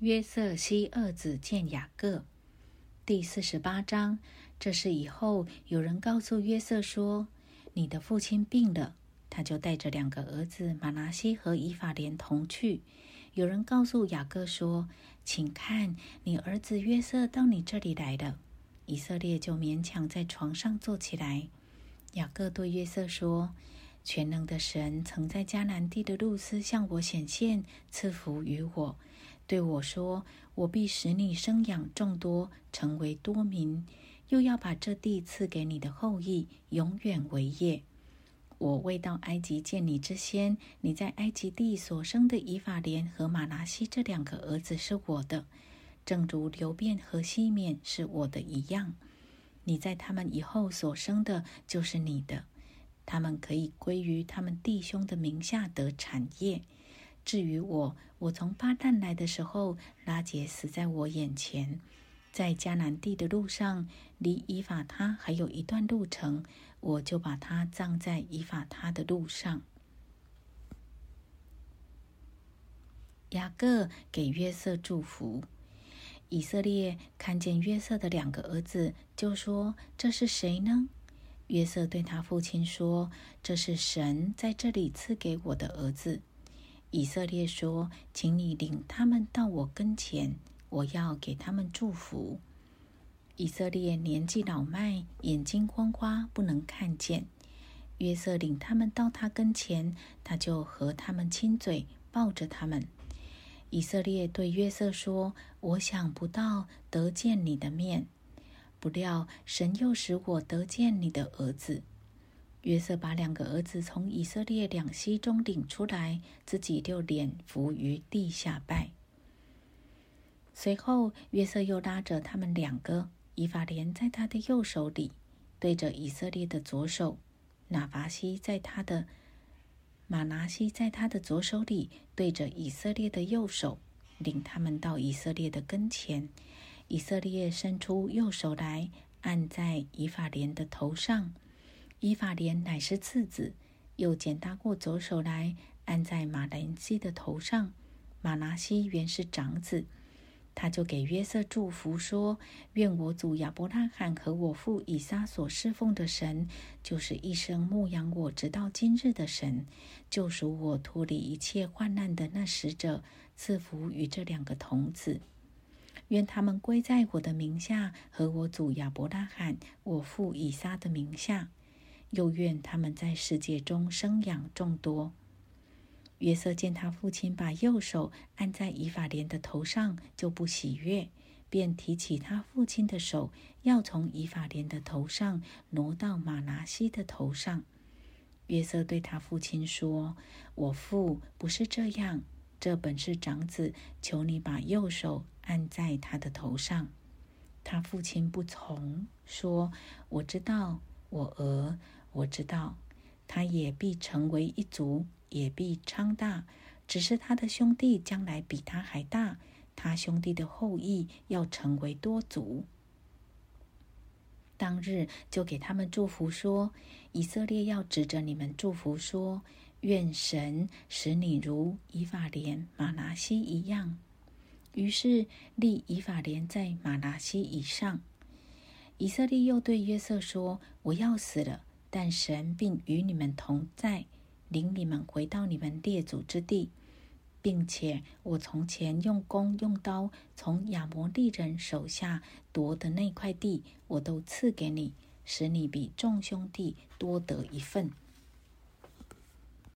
约瑟西二子见雅各，第四十八章。这是以后有人告诉约瑟说：“你的父亲病了。”他就带着两个儿子马拿西和以法莲同去。有人告诉雅各说：“请看，你儿子约瑟到你这里来了。”以色列就勉强在床上坐起来。雅各对约瑟说：“全能的神曾在迦南地的路斯向我显现，赐福于我。”对我说：“我必使你生养众多，成为多民，又要把这地赐给你的后裔，永远为业。我未到埃及见你之先，你在埃及地所生的以法莲和马拿西这两个儿子是我的，正如流便和西缅是我的一样。你在他们以后所生的，就是你的，他们可以归于他们弟兄的名下得产业。”至于我，我从巴旦来的时候，拉杰死在我眼前，在迦南地的路上，离以法他还有一段路程，我就把他葬在以法他的路上。雅各给约瑟祝福，以色列看见约瑟的两个儿子，就说：“这是谁呢？”约瑟对他父亲说：“这是神在这里赐给我的儿子。”以色列说：“请你领他们到我跟前，我要给他们祝福。”以色列年纪老迈，眼睛昏花，不能看见。约瑟领他们到他跟前，他就和他们亲嘴，抱着他们。以色列对约瑟说：“我想不到得见你的面，不料神又使我得见你的儿子。”约瑟把两个儿子从以色列两栖中领出来，自己就脸伏于地下拜。随后，约瑟又拉着他们两个，以法莲在他的右手里，对着以色列的左手；拿伐西在他的马拿西在他的左手里，对着以色列的右手，领他们到以色列的跟前。以色列伸出右手来，按在以法莲的头上。以法莲乃是次子，又捡搭过左手来按在马兰西的头上。马拿西原是长子，他就给约瑟祝福说：“愿我祖亚伯拉罕和我父以撒所侍奉的神，就是一生牧养我直到今日的神，救赎我脱离一切患难的那使者，赐福于这两个童子。愿他们归在我的名下，和我祖亚伯拉罕、我父以撒的名下。”又愿他们在世界中生养众多。约瑟见他父亲把右手按在以法莲的头上，就不喜悦，便提起他父亲的手，要从以法莲的头上挪到马拿西的头上。约瑟对他父亲说：“我父不是这样，这本是长子，求你把右手按在他的头上。”他父亲不从，说：“我知道，我儿。”我知道，他也必成为一族，也必昌大。只是他的兄弟将来比他还大，他兄弟的后裔要成为多族。当日就给他们祝福说：“以色列要指着你们祝福说，愿神使你如以法莲、马拿西一样。”于是立以法莲在马拿西以上。以色列又对约瑟说：“我要死了。”但神并与你们同在，领你们回到你们列祖之地，并且我从前用弓用刀从亚摩利人手下夺的那块地，我都赐给你，使你比众兄弟多得一份。